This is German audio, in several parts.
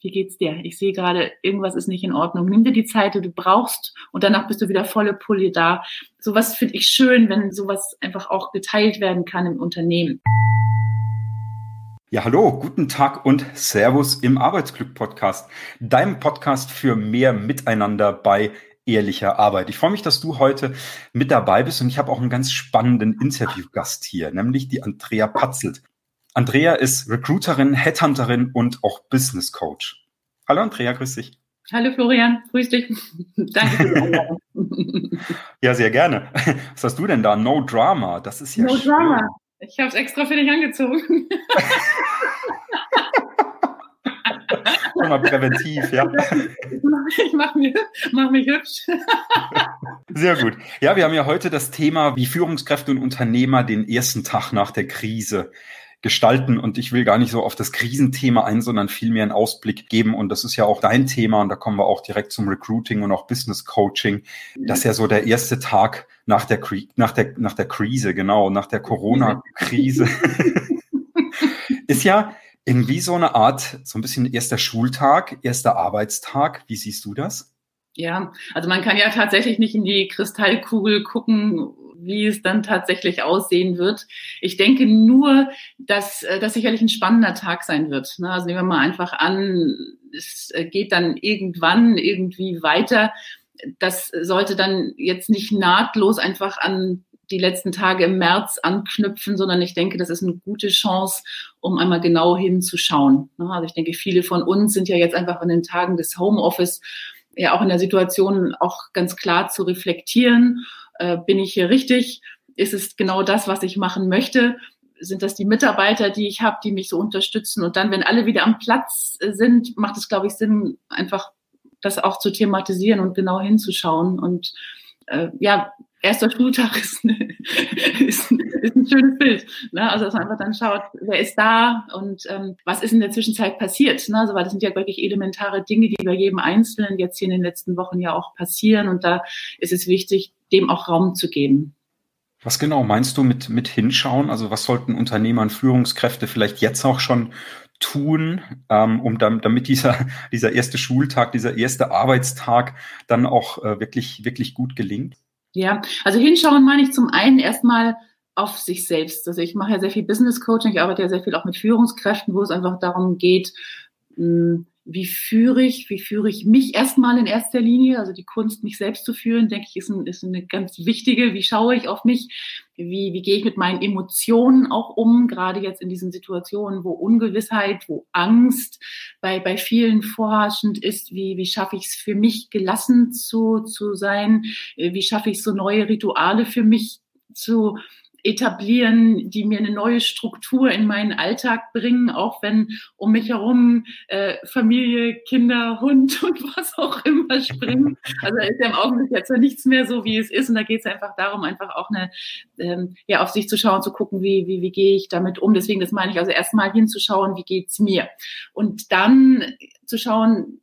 Wie geht's dir? Ich sehe gerade, irgendwas ist nicht in Ordnung. Nimm dir die Zeit, die du brauchst und danach bist du wieder volle Pulle da. Sowas finde ich schön, wenn sowas einfach auch geteilt werden kann im Unternehmen. Ja, hallo, guten Tag und Servus im Arbeitsglück-Podcast, deinem Podcast für mehr Miteinander bei ehrlicher Arbeit. Ich freue mich, dass du heute mit dabei bist und ich habe auch einen ganz spannenden Interviewgast hier, nämlich die Andrea Patzelt. Andrea ist Recruiterin, Headhunterin und auch Business Coach. Hallo Andrea, grüß dich. Hallo Florian, grüß dich. Danke für die Einladung. ja, sehr gerne. Was hast du denn da? No Drama, das ist ja No schön. Drama. Ich habe es extra für dich angezogen. Mal präventiv, ja. Ich mache mich, mach mich hübsch. Sehr gut. Ja, wir haben ja heute das Thema, wie Führungskräfte und Unternehmer den ersten Tag nach der Krise gestalten. Und ich will gar nicht so auf das Krisenthema ein, sondern vielmehr einen Ausblick geben. Und das ist ja auch dein Thema. Und da kommen wir auch direkt zum Recruiting und auch Business Coaching. Das ist ja so der erste Tag nach der, nach der, nach der Krise, genau, nach der Corona-Krise. ist ja irgendwie so eine Art, so ein bisschen erster Schultag, erster Arbeitstag. Wie siehst du das? Ja, also man kann ja tatsächlich nicht in die Kristallkugel gucken wie es dann tatsächlich aussehen wird. Ich denke nur, dass äh, das sicherlich ein spannender Tag sein wird. Ne? Also nehmen wir mal einfach an, es äh, geht dann irgendwann irgendwie weiter. Das sollte dann jetzt nicht nahtlos einfach an die letzten Tage im März anknüpfen, sondern ich denke, das ist eine gute Chance, um einmal genau hinzuschauen. Ne? Also ich denke, viele von uns sind ja jetzt einfach an den Tagen des Homeoffice ja auch in der Situation auch ganz klar zu reflektieren äh, bin ich hier richtig? Ist es genau das, was ich machen möchte? Sind das die Mitarbeiter, die ich habe, die mich so unterstützen? Und dann, wenn alle wieder am Platz sind, macht es, glaube ich, Sinn, einfach das auch zu thematisieren und genau hinzuschauen. Und äh, ja, erster Schultag ist, ist, ist ein schönes Bild. Ne? Also dass man einfach dann schaut, wer ist da und ähm, was ist in der Zwischenzeit passiert. Ne? Also, weil das sind ja wirklich elementare Dinge, die bei jedem Einzelnen jetzt hier in den letzten Wochen ja auch passieren. Und da ist es wichtig, dem auch Raum zu geben. Was genau meinst du mit, mit hinschauen? Also was sollten Unternehmer und Führungskräfte vielleicht jetzt auch schon tun, ähm, um dann, damit dieser, dieser erste Schultag, dieser erste Arbeitstag dann auch äh, wirklich, wirklich gut gelingt? Ja, also hinschauen meine ich zum einen erstmal auf sich selbst. Also ich mache ja sehr viel Business Coaching, ich arbeite ja sehr viel auch mit Führungskräften, wo es einfach darum geht, mh, wie führe ich, wie führe ich mich erstmal in erster Linie, also die Kunst, mich selbst zu führen, denke ich, ist, ein, ist eine ganz wichtige. Wie schaue ich auf mich? Wie, wie gehe ich mit meinen Emotionen auch um, gerade jetzt in diesen Situationen, wo Ungewissheit, wo Angst bei, bei vielen vorherrschend ist? Wie, wie schaffe ich es für mich, gelassen zu, zu sein? Wie schaffe ich so neue Rituale für mich zu, etablieren, die mir eine neue Struktur in meinen Alltag bringen, auch wenn um mich herum äh, Familie, Kinder, Hund und was auch immer springen. Also ist ja im Augenblick jetzt nichts mehr so, wie es ist. Und da geht es einfach darum, einfach auch eine, ähm, ja, auf sich zu schauen, zu gucken, wie, wie, wie gehe ich damit um. Deswegen, das meine ich also erstmal hinzuschauen, wie geht's mir. Und dann zu schauen,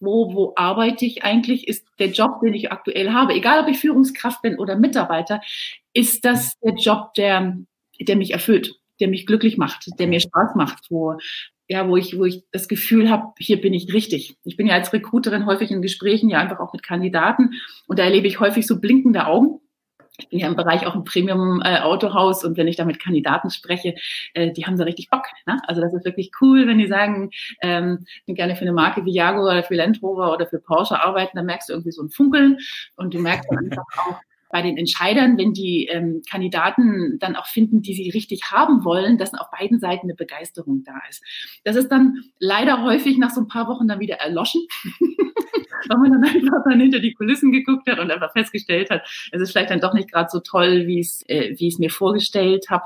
wo, wo arbeite ich eigentlich, ist der Job, den ich aktuell habe, egal ob ich Führungskraft bin oder Mitarbeiter, ist das der Job, der, der mich erfüllt, der mich glücklich macht, der mir Spaß macht, wo, ja, wo ich, wo ich das Gefühl habe, hier bin ich richtig. Ich bin ja als Recruiterin häufig in Gesprächen, ja einfach auch mit Kandidaten. Und da erlebe ich häufig so blinkende Augen ich bin ja im Bereich auch ein Premium-Autohaus äh, und wenn ich da mit Kandidaten spreche, äh, die haben da richtig Bock. Ne? Also das ist wirklich cool, wenn die sagen, ähm, ich gerne für eine Marke wie Jaguar oder für Land Rover oder für Porsche arbeiten, dann merkst du irgendwie so ein Funkeln und du merkst einfach auch, bei den Entscheidern, wenn die ähm, Kandidaten dann auch finden, die sie richtig haben wollen, dass auf beiden Seiten eine Begeisterung da ist. Das ist dann leider häufig nach so ein paar Wochen dann wieder erloschen, weil man dann einfach dann hinter die Kulissen geguckt hat und einfach festgestellt hat, es ist vielleicht dann doch nicht gerade so toll, wie es äh, wie ich es mir vorgestellt habe.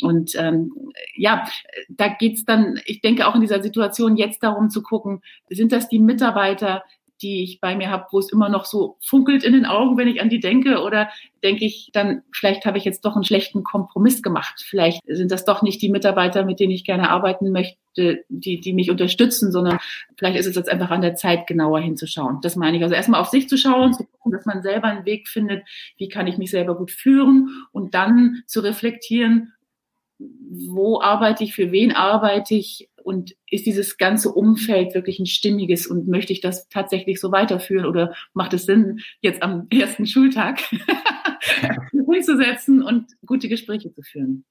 Und ähm, ja, da geht's dann, ich denke auch in dieser Situation jetzt darum zu gucken, sind das die Mitarbeiter, die ich bei mir habe, wo es immer noch so funkelt in den Augen, wenn ich an die denke? Oder denke ich dann, vielleicht habe ich jetzt doch einen schlechten Kompromiss gemacht. Vielleicht sind das doch nicht die Mitarbeiter, mit denen ich gerne arbeiten möchte, die, die mich unterstützen, sondern vielleicht ist es jetzt einfach an der Zeit, genauer hinzuschauen. Das meine ich. Also erstmal auf sich zu schauen, zu gucken, dass man selber einen Weg findet, wie kann ich mich selber gut führen und dann zu reflektieren, wo arbeite ich, für wen arbeite ich und ist dieses ganze Umfeld wirklich ein stimmiges und möchte ich das tatsächlich so weiterführen oder macht es Sinn, jetzt am ersten Schultag umzusetzen und gute Gespräche zu führen?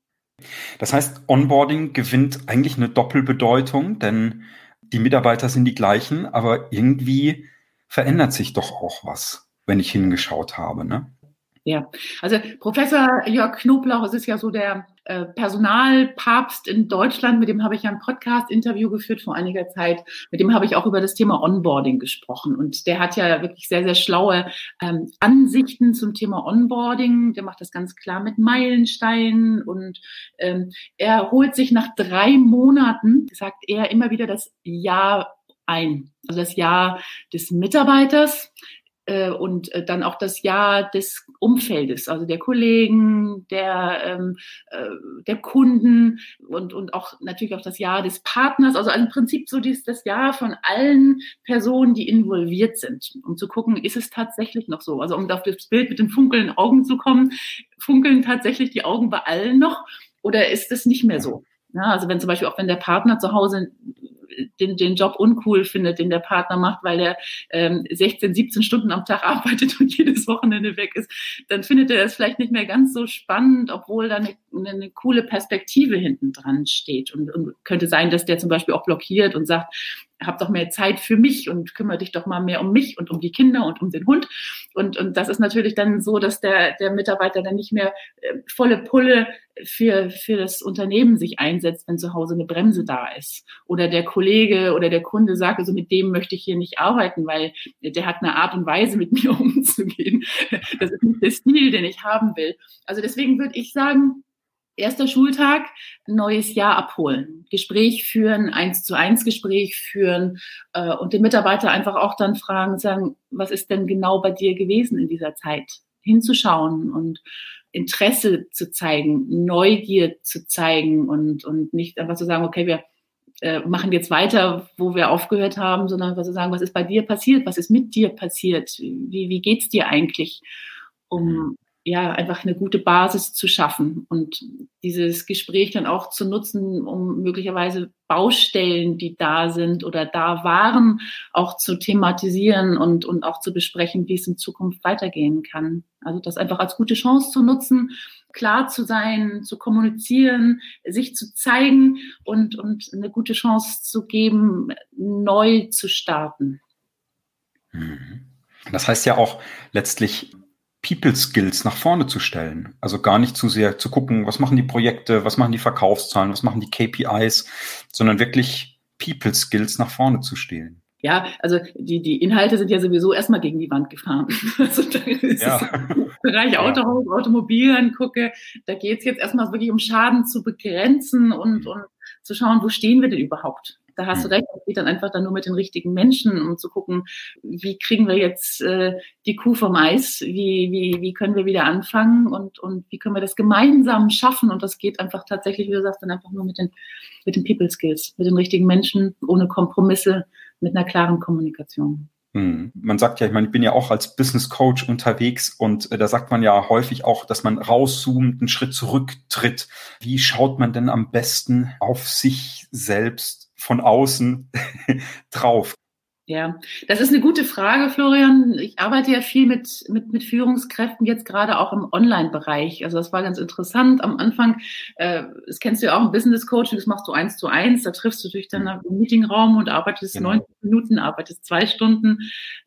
Das heißt, Onboarding gewinnt eigentlich eine Doppelbedeutung, denn die Mitarbeiter sind die gleichen, aber irgendwie verändert sich doch auch was, wenn ich hingeschaut habe. Ne? Ja, also Professor Jörg Knoblauch, es ist ja so der äh, Personalpapst in Deutschland, mit dem habe ich ja ein Podcast-Interview geführt vor einiger Zeit. Mit dem habe ich auch über das Thema Onboarding gesprochen. Und der hat ja wirklich sehr, sehr schlaue ähm, Ansichten zum Thema Onboarding. Der macht das ganz klar mit Meilensteinen und ähm, er holt sich nach drei Monaten, sagt er, immer wieder das Jahr ein. Also das Jahr des Mitarbeiters, äh, und äh, dann auch das Jahr des Umfeldes, also der Kollegen, der, ähm, äh, der Kunden und, und auch natürlich auch das Jahr des Partners, also im Prinzip so dieses, das Jahr von allen Personen, die involviert sind, um zu gucken, ist es tatsächlich noch so? Also um auf das Bild mit den funkelnden Augen zu kommen, funkeln tatsächlich die Augen bei allen noch oder ist es nicht mehr so? Ja, also wenn zum Beispiel auch wenn der Partner zu Hause den, den Job uncool findet, den der Partner macht, weil er ähm, 16, 17 Stunden am Tag arbeitet und jedes Wochenende weg ist, dann findet er es vielleicht nicht mehr ganz so spannend, obwohl da eine, eine coole Perspektive hinten dran steht. Und, und könnte sein, dass der zum Beispiel auch blockiert und sagt, hab doch mehr Zeit für mich und kümmere dich doch mal mehr um mich und um die Kinder und um den Hund. Und, und das ist natürlich dann so, dass der, der Mitarbeiter dann nicht mehr äh, volle Pulle für, für das Unternehmen sich einsetzt, wenn zu Hause eine Bremse da ist. Oder der Kollege oder der Kunde sagt, also mit dem möchte ich hier nicht arbeiten, weil der hat eine Art und Weise, mit mir umzugehen. Das ist nicht der Stil, den ich haben will. Also deswegen würde ich sagen, erster Schultag, neues Jahr abholen, Gespräch führen, eins zu eins Gespräch führen äh, und den Mitarbeiter einfach auch dann fragen, sagen, was ist denn genau bei dir gewesen in dieser Zeit? Hinzuschauen und Interesse zu zeigen, Neugier zu zeigen und, und nicht einfach zu sagen, okay, wir äh, machen jetzt weiter, wo wir aufgehört haben, sondern was zu sagen, was ist bei dir passiert, was ist mit dir passiert, wie, wie geht's dir eigentlich, um ja, einfach eine gute Basis zu schaffen und dieses Gespräch dann auch zu nutzen, um möglicherweise Baustellen, die da sind oder da waren, auch zu thematisieren und, und auch zu besprechen, wie es in Zukunft weitergehen kann. Also das einfach als gute Chance zu nutzen, klar zu sein, zu kommunizieren, sich zu zeigen und, und eine gute Chance zu geben, neu zu starten. Mhm. Das heißt ja auch letztlich People Skills nach vorne zu stellen. Also gar nicht zu sehr zu gucken, was machen die Projekte, was machen die Verkaufszahlen, was machen die KPIs, sondern wirklich People Skills nach vorne zu stellen. Ja, also die, die Inhalte sind ja sowieso erstmal gegen die Wand gefahren. Also da ist ja. im Bereich Autohaus, ja. Automobil angucke, da geht es jetzt erstmal wirklich um Schaden zu begrenzen und, und zu schauen, wo stehen wir denn überhaupt? Da hast du recht, es geht dann einfach dann nur mit den richtigen Menschen, um zu gucken, wie kriegen wir jetzt äh, die Kuh vom Eis, wie, wie, wie können wir wieder anfangen und, und wie können wir das gemeinsam schaffen. Und das geht einfach tatsächlich, wie du sagst, dann einfach nur mit den, mit den People Skills, mit den richtigen Menschen, ohne Kompromisse, mit einer klaren Kommunikation. Hm. Man sagt ja, ich meine, ich bin ja auch als Business Coach unterwegs und äh, da sagt man ja häufig auch, dass man rauszoomt, einen Schritt zurücktritt. Wie schaut man denn am besten auf sich selbst von außen drauf? Ja, das ist eine gute Frage, Florian. Ich arbeite ja viel mit, mit, mit Führungskräften, jetzt gerade auch im Online-Bereich. Also das war ganz interessant. Am Anfang, äh, das kennst du ja auch im Business Coaching, das machst du eins zu eins, da triffst du dich dann mhm. im Meetingraum und arbeitest genau. 90 Minuten, arbeitest zwei Stunden.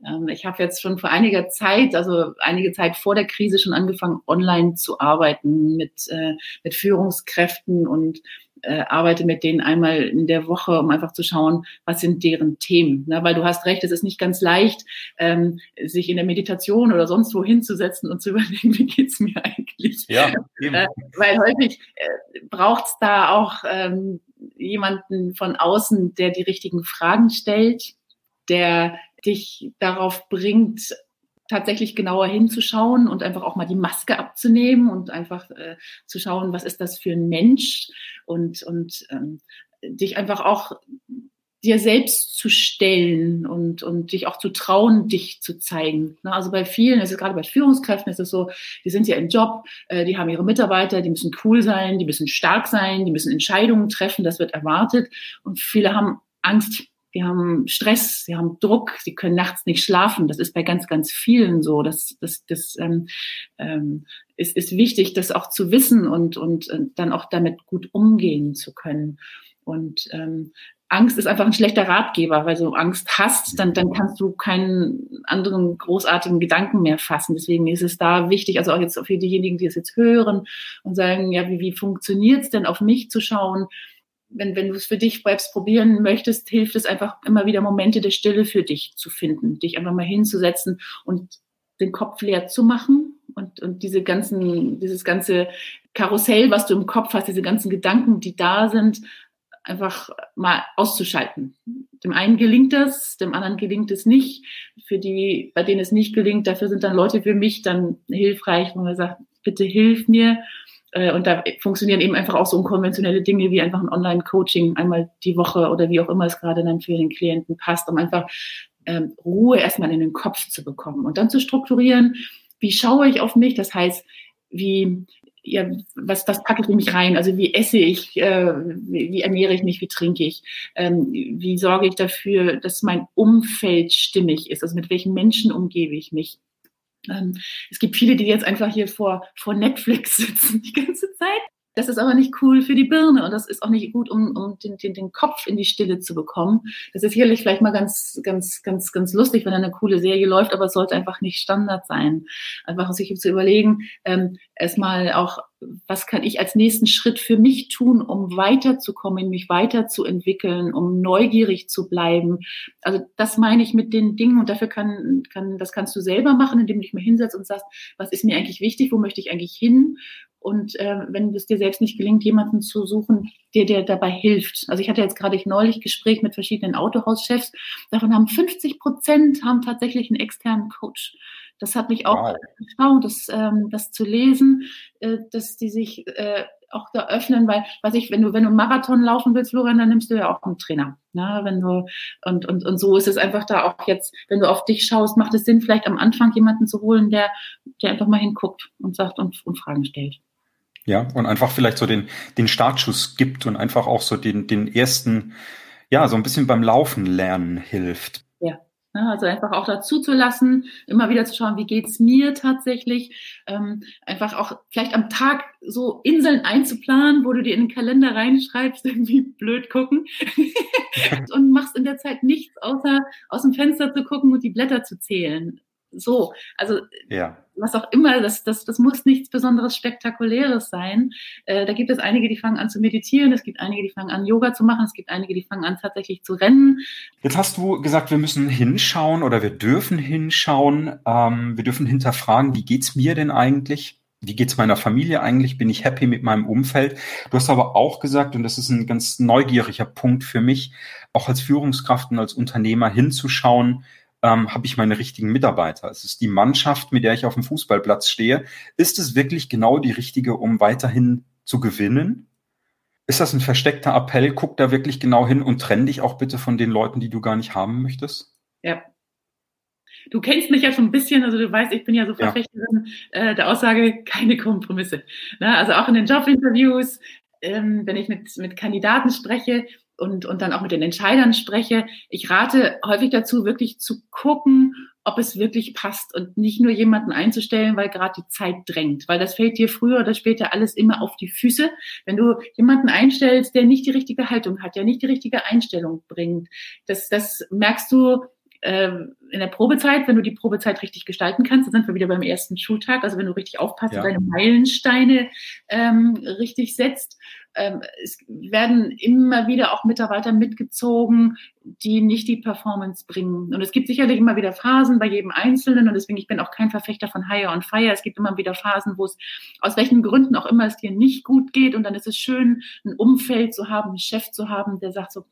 Ähm, ich habe jetzt schon vor einiger Zeit, also einige Zeit vor der Krise schon angefangen, online zu arbeiten mit, äh, mit Führungskräften und äh, arbeite mit denen einmal in der Woche, um einfach zu schauen, was sind deren Themen. Ne? Weil du hast recht, es ist nicht ganz leicht, ähm, sich in der Meditation oder sonst wo hinzusetzen und zu überlegen, wie geht's mir eigentlich. Ja, äh, weil häufig äh, braucht es da auch ähm, jemanden von außen, der die richtigen Fragen stellt, der dich darauf bringt, tatsächlich genauer hinzuschauen und einfach auch mal die Maske abzunehmen und einfach äh, zu schauen, was ist das für ein Mensch und, und ähm, dich einfach auch dir selbst zu stellen und, und dich auch zu trauen, dich zu zeigen. Also bei vielen, also gerade bei Führungskräften ist es so, die sind ja im Job, äh, die haben ihre Mitarbeiter, die müssen cool sein, die müssen stark sein, die müssen Entscheidungen treffen, das wird erwartet. Und viele haben Angst, die haben Stress, sie haben Druck, sie können nachts nicht schlafen. Das ist bei ganz, ganz vielen so. Das, das, das ähm, ähm, ist, ist wichtig, das auch zu wissen und, und, und dann auch damit gut umgehen zu können. Und ähm, Angst ist einfach ein schlechter Ratgeber, weil du Angst hast, dann, dann kannst du keinen anderen großartigen Gedanken mehr fassen. Deswegen ist es da wichtig, also auch jetzt für diejenigen, die es jetzt hören und sagen, ja, wie, wie funktioniert es denn, auf mich zu schauen? Wenn, wenn du es für dich selbst probieren möchtest, hilft es einfach immer wieder Momente der Stille für dich zu finden, dich einfach mal hinzusetzen und den Kopf leer zu machen und, und diese ganzen, dieses ganze Karussell, was du im Kopf hast, diese ganzen Gedanken, die da sind, einfach mal auszuschalten. Dem einen gelingt das, dem anderen gelingt es nicht. Für die, bei denen es nicht gelingt, dafür sind dann Leute für mich dann hilfreich, wo man sagt, bitte hilf mir. Äh, und da funktionieren eben einfach auch so unkonventionelle Dinge wie einfach ein Online-Coaching einmal die Woche oder wie auch immer es gerade dann für den Klienten passt, um einfach ähm, Ruhe erstmal in den Kopf zu bekommen und dann zu strukturieren, wie schaue ich auf mich? Das heißt, wie, ja, was, was packe ich in mich rein? Also wie esse ich, äh, wie, wie ernähre ich mich, wie trinke ich? Ähm, wie sorge ich dafür, dass mein Umfeld stimmig ist? Also mit welchen Menschen umgebe ich mich? Ähm, es gibt viele, die jetzt einfach hier vor, vor Netflix sitzen die ganze Zeit das ist aber nicht cool für die Birne und das ist auch nicht gut, um, um den, den, den Kopf in die Stille zu bekommen. Das ist sicherlich vielleicht mal ganz, ganz, ganz, ganz lustig, wenn eine coole Serie läuft, aber es sollte einfach nicht Standard sein. Einfach sich zu überlegen, ähm, erstmal auch, was kann ich als nächsten Schritt für mich tun, um weiterzukommen, mich weiterzuentwickeln, um neugierig zu bleiben. Also das meine ich mit den Dingen und dafür kann, kann, das kannst du selber machen, indem du dich mal hinsetzt und sagst, was ist mir eigentlich wichtig, wo möchte ich eigentlich hin und äh, wenn es dir selbst nicht gelingt, jemanden zu suchen, der dir dabei hilft. Also ich hatte jetzt gerade neulich Gespräch mit verschiedenen Autohauschefs. Davon haben 50 Prozent haben tatsächlich einen externen Coach. Das hat mich auch wow. das, ähm, das zu lesen, äh, dass die sich äh, auch da öffnen, weil, was ich, wenn du, wenn du Marathon laufen willst, Florian, dann nimmst du ja auch einen Trainer. Ne? Wenn du, und, und, und so ist es einfach da auch jetzt, wenn du auf dich schaust, macht es Sinn, vielleicht am Anfang jemanden zu holen, der, der einfach mal hinguckt und sagt und, und Fragen stellt. Ja, und einfach vielleicht so den, den Startschuss gibt und einfach auch so den, den ersten, ja, so ein bisschen beim Laufen lernen hilft. Ja. Also einfach auch dazu zu lassen, immer wieder zu schauen, wie geht's mir tatsächlich. Ähm, einfach auch vielleicht am Tag so Inseln einzuplanen, wo du dir in den Kalender reinschreibst, irgendwie blöd gucken und machst in der Zeit nichts außer aus dem Fenster zu gucken und die Blätter zu zählen so. Also ja. Was auch immer, das, das, das muss nichts besonderes Spektakuläres sein. Äh, da gibt es einige, die fangen an zu meditieren, es gibt einige, die fangen an, Yoga zu machen, es gibt einige, die fangen an, tatsächlich zu rennen. Jetzt hast du gesagt, wir müssen hinschauen oder wir dürfen hinschauen. Ähm, wir dürfen hinterfragen, wie geht's mir denn eigentlich? Wie geht's meiner Familie eigentlich? Bin ich happy mit meinem Umfeld? Du hast aber auch gesagt, und das ist ein ganz neugieriger Punkt für mich, auch als Führungskraft und als Unternehmer hinzuschauen, ähm, habe ich meine richtigen Mitarbeiter? Es ist die Mannschaft, mit der ich auf dem Fußballplatz stehe. Ist es wirklich genau die richtige, um weiterhin zu gewinnen? Ist das ein versteckter Appell? Guck da wirklich genau hin und trenn dich auch bitte von den Leuten, die du gar nicht haben möchtest? Ja. Du kennst mich ja schon ein bisschen, also du weißt, ich bin ja so Verfechterin ja. äh, der Aussage, keine Kompromisse. Na, also auch in den Jobinterviews, ähm, wenn ich mit, mit Kandidaten spreche, und, und dann auch mit den Entscheidern spreche. Ich rate häufig dazu, wirklich zu gucken, ob es wirklich passt und nicht nur jemanden einzustellen, weil gerade die Zeit drängt, weil das fällt dir früher oder später alles immer auf die Füße. Wenn du jemanden einstellst, der nicht die richtige Haltung hat, der nicht die richtige Einstellung bringt, das, das merkst du ähm, in der Probezeit, wenn du die Probezeit richtig gestalten kannst, dann sind wir wieder beim ersten Schultag, also wenn du richtig aufpasst ja. und deine Meilensteine ähm, richtig setzt. Ähm, es werden immer wieder auch Mitarbeiter mitgezogen, die nicht die Performance bringen. Und es gibt sicherlich immer wieder Phasen bei jedem Einzelnen und deswegen, ich bin auch kein Verfechter von Hire und Fire. Es gibt immer wieder Phasen, wo es aus welchen Gründen auch immer es dir nicht gut geht und dann ist es schön, ein Umfeld zu haben, einen Chef zu haben, der sagt so,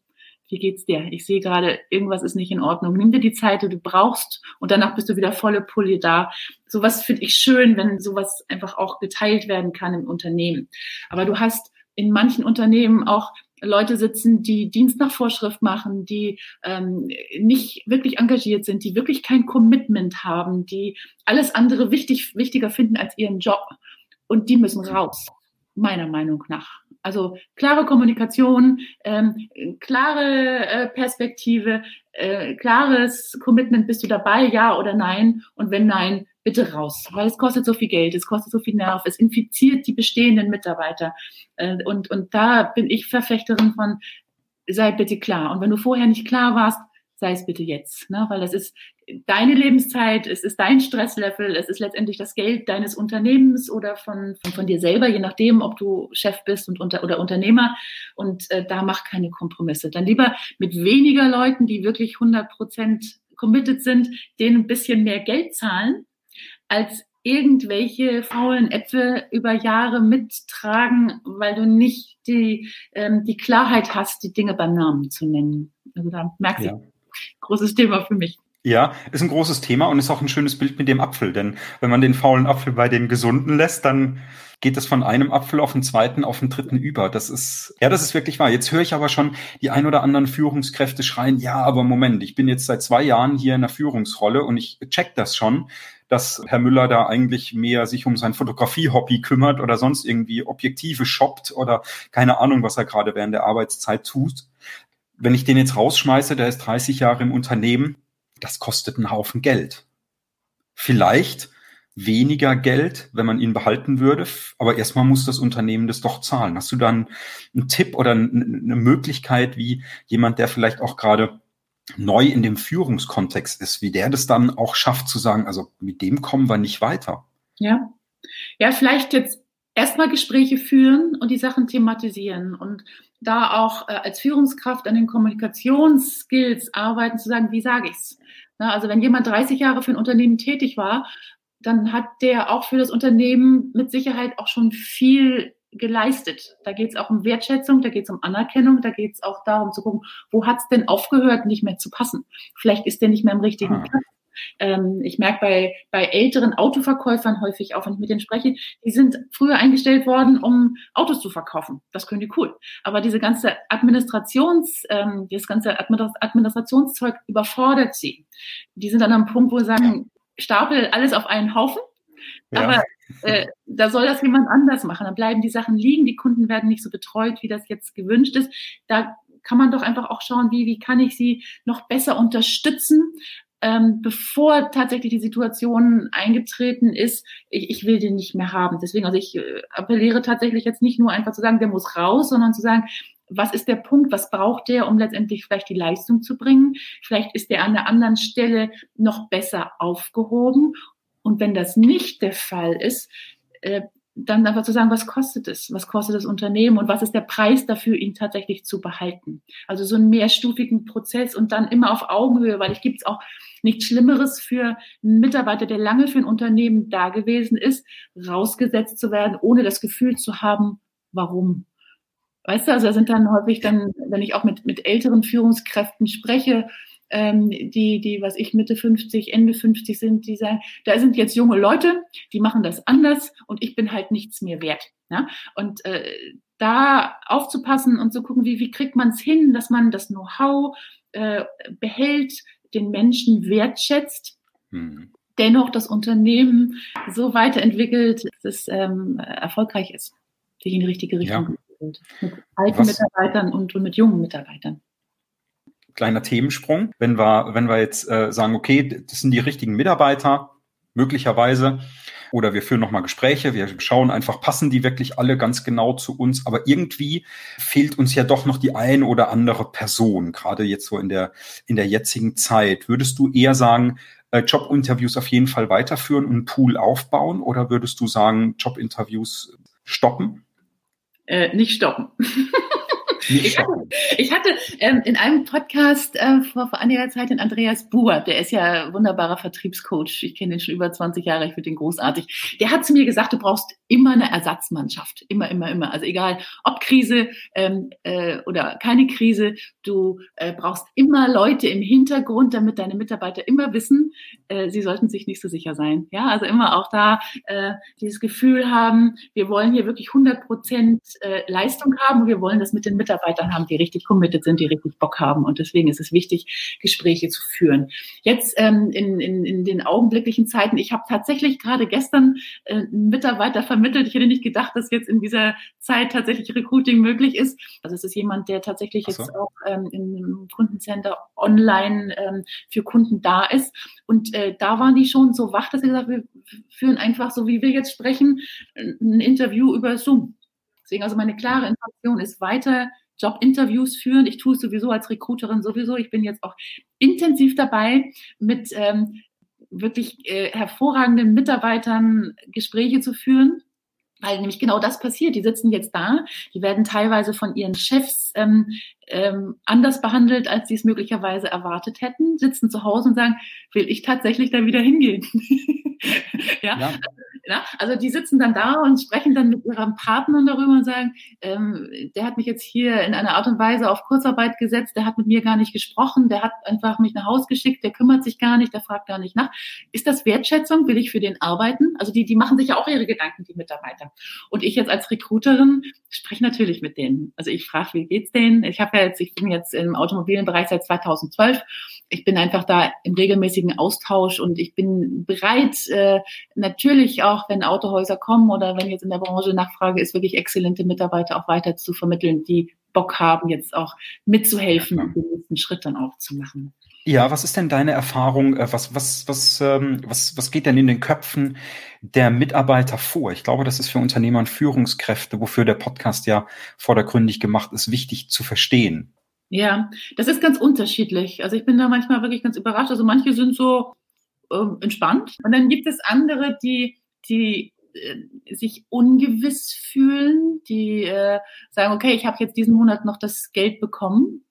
wie geht's dir? Ich sehe gerade, irgendwas ist nicht in Ordnung. Nimm dir die Zeit, die du brauchst und danach bist du wieder volle Pulle da. Sowas finde ich schön, wenn sowas einfach auch geteilt werden kann im Unternehmen. Aber du hast in manchen Unternehmen auch Leute sitzen, die Dienst nach Vorschrift machen, die ähm, nicht wirklich engagiert sind, die wirklich kein Commitment haben, die alles andere wichtig, wichtiger finden als ihren Job. Und die müssen raus, meiner Meinung nach. Also klare Kommunikation, ähm, klare äh, Perspektive, äh, klares Commitment, bist du dabei, ja oder nein? Und wenn nein, bitte raus, weil es kostet so viel Geld, es kostet so viel Nerv, es infiziert die bestehenden Mitarbeiter. Äh, und, und da bin ich Verfechterin von, sei bitte klar. Und wenn du vorher nicht klar warst, sei es bitte jetzt, ne? weil das ist deine Lebenszeit, es ist dein Stresslevel, es ist letztendlich das Geld deines Unternehmens oder von, von, von dir selber, je nachdem, ob du Chef bist und unter, oder Unternehmer. Und äh, da mach keine Kompromisse. Dann lieber mit weniger Leuten, die wirklich 100 Prozent committed sind, denen ein bisschen mehr Geld zahlen, als irgendwelche faulen Äpfel über Jahre mittragen, weil du nicht die, ähm, die Klarheit hast, die Dinge beim Namen zu nennen. Also da merkst du, ja. großes Thema für mich. Ja, ist ein großes Thema und ist auch ein schönes Bild mit dem Apfel, denn wenn man den faulen Apfel bei den gesunden lässt, dann geht es von einem Apfel auf den zweiten, auf den dritten über. Das ist, ja, das ist wirklich wahr. Jetzt höre ich aber schon die ein oder anderen Führungskräfte schreien, ja, aber Moment, ich bin jetzt seit zwei Jahren hier in der Führungsrolle und ich check das schon dass Herr Müller da eigentlich mehr sich um sein Fotografie-Hobby kümmert oder sonst irgendwie Objektive shoppt oder keine Ahnung, was er gerade während der Arbeitszeit tut. Wenn ich den jetzt rausschmeiße, der ist 30 Jahre im Unternehmen, das kostet einen Haufen Geld. Vielleicht weniger Geld, wenn man ihn behalten würde, aber erstmal muss das Unternehmen das doch zahlen. Hast du dann einen Tipp oder eine Möglichkeit, wie jemand, der vielleicht auch gerade neu in dem Führungskontext ist, wie der das dann auch schafft zu sagen, also mit dem kommen wir nicht weiter. Ja. Ja, vielleicht jetzt erstmal Gespräche führen und die Sachen thematisieren und da auch äh, als Führungskraft an den Kommunikationsskills arbeiten, zu sagen, wie sage ich's? Na, also wenn jemand 30 Jahre für ein Unternehmen tätig war, dann hat der auch für das Unternehmen mit Sicherheit auch schon viel geleistet. Da geht es auch um Wertschätzung, da geht es um Anerkennung, da geht es auch darum zu gucken, wo hat es denn aufgehört, nicht mehr zu passen. Vielleicht ist der nicht mehr im richtigen ah. Platz. Ähm, ich merke bei, bei älteren Autoverkäufern häufig auch, wenn ich mit denen spreche, die sind früher eingestellt worden, um Autos zu verkaufen. Das können die cool. Aber diese ganze Administrations, ähm, das ganze Administrationszeug überfordert sie. Die sind dann am Punkt, wo sie sagen, stapel alles auf einen Haufen. Ja. Aber äh, da soll das jemand anders machen. Dann bleiben die Sachen liegen, die Kunden werden nicht so betreut, wie das jetzt gewünscht ist. Da kann man doch einfach auch schauen, wie, wie kann ich sie noch besser unterstützen, ähm, bevor tatsächlich die Situation eingetreten ist, ich, ich will den nicht mehr haben. Deswegen, also ich äh, appelliere tatsächlich jetzt nicht nur einfach zu sagen, der muss raus, sondern zu sagen, was ist der Punkt, was braucht der, um letztendlich vielleicht die Leistung zu bringen? Vielleicht ist der an der anderen Stelle noch besser aufgehoben und wenn das nicht der Fall ist, äh, dann einfach zu sagen, was kostet es? Was kostet das Unternehmen und was ist der Preis dafür, ihn tatsächlich zu behalten? Also so einen mehrstufigen Prozess und dann immer auf Augenhöhe, weil ich gibt es auch nichts Schlimmeres für einen Mitarbeiter, der lange für ein Unternehmen da gewesen ist, rausgesetzt zu werden, ohne das Gefühl zu haben, warum. Weißt du, also da sind dann häufig dann, wenn ich auch mit, mit älteren Führungskräften spreche, ähm, die, die, was ich Mitte 50, Ende 50 sind, die sagen, da sind jetzt junge Leute, die machen das anders und ich bin halt nichts mehr wert. Ja? Und äh, da aufzupassen und zu gucken, wie, wie kriegt man es hin, dass man das Know-how äh, behält, den Menschen wertschätzt, hm. dennoch das Unternehmen so weiterentwickelt, dass es ähm, erfolgreich ist, sich in die richtige Richtung ja. Mit alten Was? Mitarbeitern und, und mit jungen Mitarbeitern kleiner Themensprung. Wenn wir, wenn wir jetzt äh, sagen, okay, das sind die richtigen Mitarbeiter, möglicherweise, oder wir führen nochmal Gespräche, wir schauen einfach, passen die wirklich alle ganz genau zu uns, aber irgendwie fehlt uns ja doch noch die ein oder andere Person, gerade jetzt so in der, in der jetzigen Zeit. Würdest du eher sagen, äh, Jobinterviews auf jeden Fall weiterführen und einen Pool aufbauen oder würdest du sagen, Jobinterviews stoppen? Äh, nicht stoppen. Ich hatte, ich hatte ähm, in einem Podcast äh, vor, vor einiger Zeit den Andreas Buhr, der ist ja wunderbarer Vertriebscoach. Ich kenne den schon über 20 Jahre, ich finde den großartig. Der hat zu mir gesagt, du brauchst immer eine Ersatzmannschaft. Immer, immer, immer. Also egal, ob Krise ähm, äh, oder keine Krise, du äh, brauchst immer Leute im Hintergrund, damit deine Mitarbeiter immer wissen, äh, sie sollten sich nicht so sicher sein. Ja, also immer auch da äh, dieses Gefühl haben, wir wollen hier wirklich 100 Prozent äh, Leistung haben und wir wollen das mit den Mitarbeitern Mitarbeitern haben, die richtig committed sind, die richtig Bock haben. Und deswegen ist es wichtig, Gespräche zu führen. Jetzt ähm, in, in, in den augenblicklichen Zeiten, ich habe tatsächlich gerade gestern äh, einen Mitarbeiter vermittelt. Ich hätte nicht gedacht, dass jetzt in dieser Zeit tatsächlich Recruiting möglich ist. Also es ist jemand, der tatsächlich so. jetzt auch ähm, im Kundencenter online ähm, für Kunden da ist. Und äh, da waren die schon so wach, dass sie gesagt haben, wir führen einfach so, wie wir jetzt sprechen, ein Interview über Zoom. Deswegen also meine klare Information ist weiter Jobinterviews führen. Ich tue es sowieso als Recruiterin sowieso. Ich bin jetzt auch intensiv dabei, mit ähm, wirklich äh, hervorragenden Mitarbeitern Gespräche zu führen weil nämlich genau das passiert. Die sitzen jetzt da, die werden teilweise von ihren Chefs ähm, ähm, anders behandelt, als sie es möglicherweise erwartet hätten, sitzen zu Hause und sagen, will ich tatsächlich da wieder hingehen? ja? ja? Ja, also die sitzen dann da und sprechen dann mit ihrem Partner darüber und sagen, ähm, der hat mich jetzt hier in einer Art und Weise auf Kurzarbeit gesetzt, der hat mit mir gar nicht gesprochen, der hat einfach mich nach Hause geschickt, der kümmert sich gar nicht, der fragt gar nicht nach. Ist das Wertschätzung? Will ich für den arbeiten? Also die, die machen sich ja auch ihre Gedanken, die Mitarbeiter. Und ich jetzt als Recruiterin spreche natürlich mit denen. Also ich frage, wie geht's denen? Ich habe ja jetzt, ich bin jetzt im automobilen Bereich seit 2012 ich bin einfach da im regelmäßigen Austausch und ich bin bereit, äh, natürlich auch, wenn Autohäuser kommen oder wenn jetzt in der Branche Nachfrage ist, wirklich exzellente Mitarbeiter auch weiter zu vermitteln, die Bock haben, jetzt auch mitzuhelfen und den nächsten Schritt dann auch zu machen. Ja, was ist denn deine Erfahrung? Äh, was, was, was, ähm, was, was geht denn in den Köpfen der Mitarbeiter vor? Ich glaube, das ist für Unternehmer und Führungskräfte, wofür der Podcast ja vordergründig gemacht ist, wichtig zu verstehen. Ja, das ist ganz unterschiedlich. Also ich bin da manchmal wirklich ganz überrascht. Also manche sind so äh, entspannt und dann gibt es andere, die, die äh, sich ungewiss fühlen, die äh, sagen, okay, ich habe jetzt diesen Monat noch das Geld bekommen,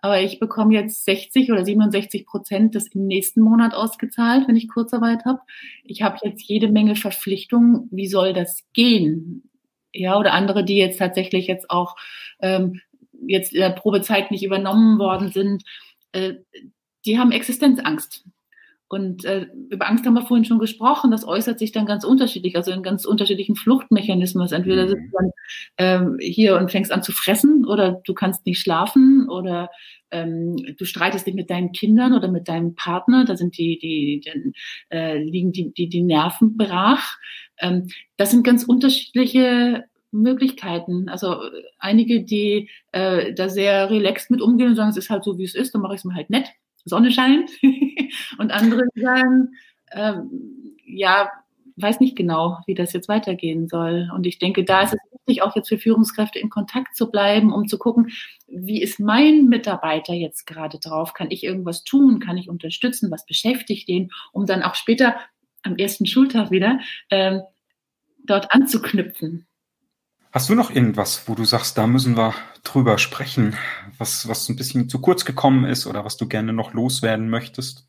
aber ich bekomme jetzt 60 oder 67 Prozent des im nächsten Monat ausgezahlt, wenn ich Kurzarbeit habe. Ich habe jetzt jede Menge Verpflichtungen. Wie soll das gehen? Ja, oder andere, die jetzt tatsächlich jetzt auch ähm, jetzt in der Probezeit nicht übernommen worden sind, äh, die haben Existenzangst. Und äh, über Angst haben wir vorhin schon gesprochen. Das äußert sich dann ganz unterschiedlich, also in ganz unterschiedlichen Fluchtmechanismen. Entweder mhm. sitzt du dann ähm, hier und fängst an zu fressen oder du kannst nicht schlafen oder ähm, du streitest dich mit deinen Kindern oder mit deinem Partner. Da sind die, die, die äh, liegen die, die, die Nerven brach. Ähm, das sind ganz unterschiedliche Möglichkeiten. Also einige, die äh, da sehr relaxed mit umgehen und sagen, es ist halt so, wie es ist, dann mache ich es mir halt nett, Sonne scheint. und andere sagen, äh, ja, weiß nicht genau, wie das jetzt weitergehen soll. Und ich denke, da ist es wichtig, auch jetzt für Führungskräfte in Kontakt zu bleiben, um zu gucken, wie ist mein Mitarbeiter jetzt gerade drauf? Kann ich irgendwas tun? Kann ich unterstützen? Was beschäftigt den? Um dann auch später am ersten Schultag wieder ähm, dort anzuknüpfen. Hast du noch irgendwas, wo du sagst, da müssen wir drüber sprechen, was, was ein bisschen zu kurz gekommen ist oder was du gerne noch loswerden möchtest?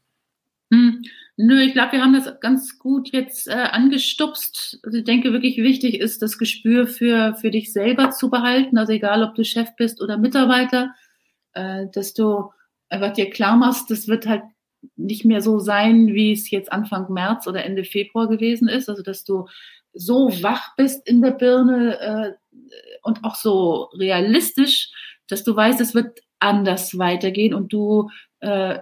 Hm, nö, ich glaube, wir haben das ganz gut jetzt äh, angestupst. Also ich denke, wirklich wichtig ist, das Gespür für, für dich selber zu behalten. Also egal, ob du Chef bist oder Mitarbeiter, äh, dass du einfach dir klar machst, das wird halt nicht mehr so sein, wie es jetzt Anfang März oder Ende Februar gewesen ist. Also dass du so wach bist in der Birne äh, und auch so realistisch, dass du weißt, es wird anders weitergehen und du äh,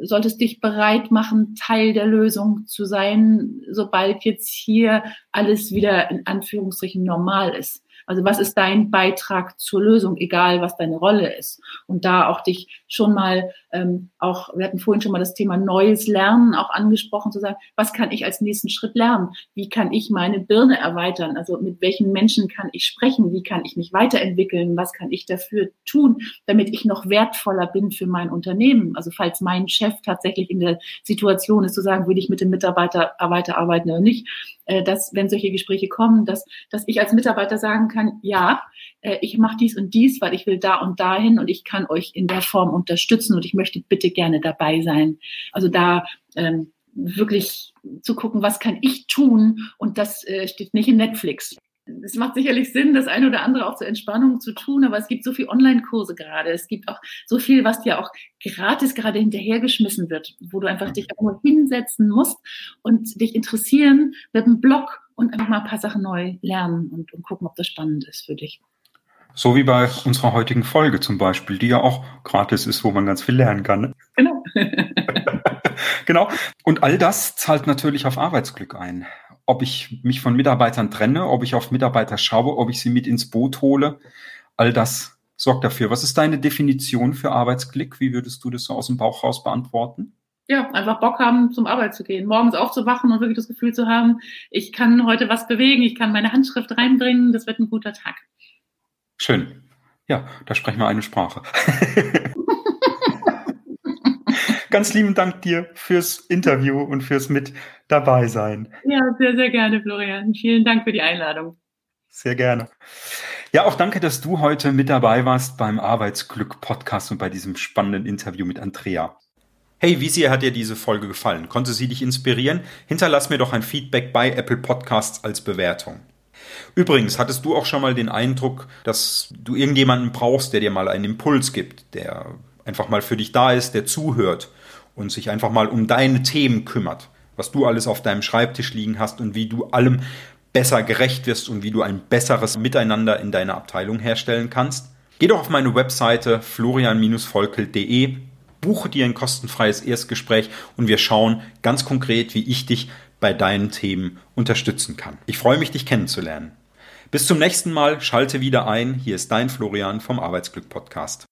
solltest dich bereit machen, Teil der Lösung zu sein, sobald jetzt hier alles wieder in Anführungsstrichen normal ist. Also was ist dein Beitrag zur Lösung, egal was deine Rolle ist? Und da auch dich schon mal, ähm, auch, wir hatten vorhin schon mal das Thema neues Lernen auch angesprochen, zu sagen, was kann ich als nächsten Schritt lernen? Wie kann ich meine Birne erweitern? Also mit welchen Menschen kann ich sprechen? Wie kann ich mich weiterentwickeln? Was kann ich dafür tun, damit ich noch wertvoller bin für mein Unternehmen? Also falls mein Chef tatsächlich in der Situation ist, zu sagen, will ich mit dem Mitarbeiter weiterarbeiten oder nicht, äh, dass, wenn solche Gespräche kommen, dass, dass ich als Mitarbeiter sagen kann, ja, äh, ich mache dies und dies, weil ich will da und dahin und ich kann euch in der Form unterstützen und ich möchte bitte gerne dabei sein. Also da ähm, wirklich zu gucken, was kann ich tun und das äh, steht nicht in Netflix es macht sicherlich Sinn, das eine oder andere auch zur Entspannung zu tun, aber es gibt so viel Online-Kurse gerade. Es gibt auch so viel, was dir auch gratis gerade hinterhergeschmissen wird, wo du einfach dich nur hinsetzen musst und dich interessieren mit einem Blog und einfach mal ein paar Sachen neu lernen und, und gucken, ob das spannend ist für dich. So wie bei unserer heutigen Folge zum Beispiel, die ja auch gratis ist, wo man ganz viel lernen kann. Ne? Genau. genau. Und all das zahlt natürlich auf Arbeitsglück ein. Ob ich mich von Mitarbeitern trenne, ob ich auf Mitarbeiter schaue, ob ich sie mit ins Boot hole, all das sorgt dafür. Was ist deine Definition für Arbeitsglück? Wie würdest du das so aus dem Bauch raus beantworten? Ja, einfach Bock haben, zum Arbeit zu gehen, morgens aufzuwachen und wirklich das Gefühl zu haben, ich kann heute was bewegen, ich kann meine Handschrift reinbringen, das wird ein guter Tag. Schön. Ja, da sprechen wir eine Sprache. Ganz lieben Dank dir fürs Interview und fürs mit dabei sein. Ja, sehr, sehr gerne, Florian. Vielen Dank für die Einladung. Sehr gerne. Ja, auch danke, dass du heute mit dabei warst beim Arbeitsglück Podcast und bei diesem spannenden Interview mit Andrea. Hey, wie sehr hat dir diese Folge gefallen? Konnte sie dich inspirieren? Hinterlass mir doch ein Feedback bei Apple Podcasts als Bewertung. Übrigens, hattest du auch schon mal den Eindruck, dass du irgendjemanden brauchst, der dir mal einen Impuls gibt, der einfach mal für dich da ist, der zuhört und sich einfach mal um deine Themen kümmert, was du alles auf deinem Schreibtisch liegen hast und wie du allem besser gerecht wirst und wie du ein besseres Miteinander in deiner Abteilung herstellen kannst? Geh doch auf meine Webseite florian-volkel.de buche dir ein kostenfreies Erstgespräch und wir schauen ganz konkret, wie ich dich bei deinen Themen unterstützen kann. Ich freue mich, dich kennenzulernen. Bis zum nächsten Mal, schalte wieder ein. Hier ist dein Florian vom Arbeitsglück Podcast.